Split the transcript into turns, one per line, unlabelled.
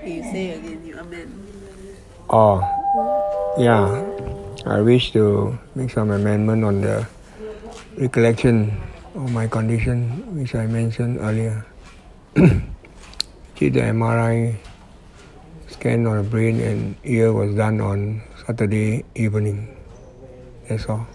You say again, you amend.
Oh, yeah. I wish to make some amendment on the recollection of my condition, which I mentioned earlier. Did the MRI scan on the brain and ear was done on Saturday evening. That's all.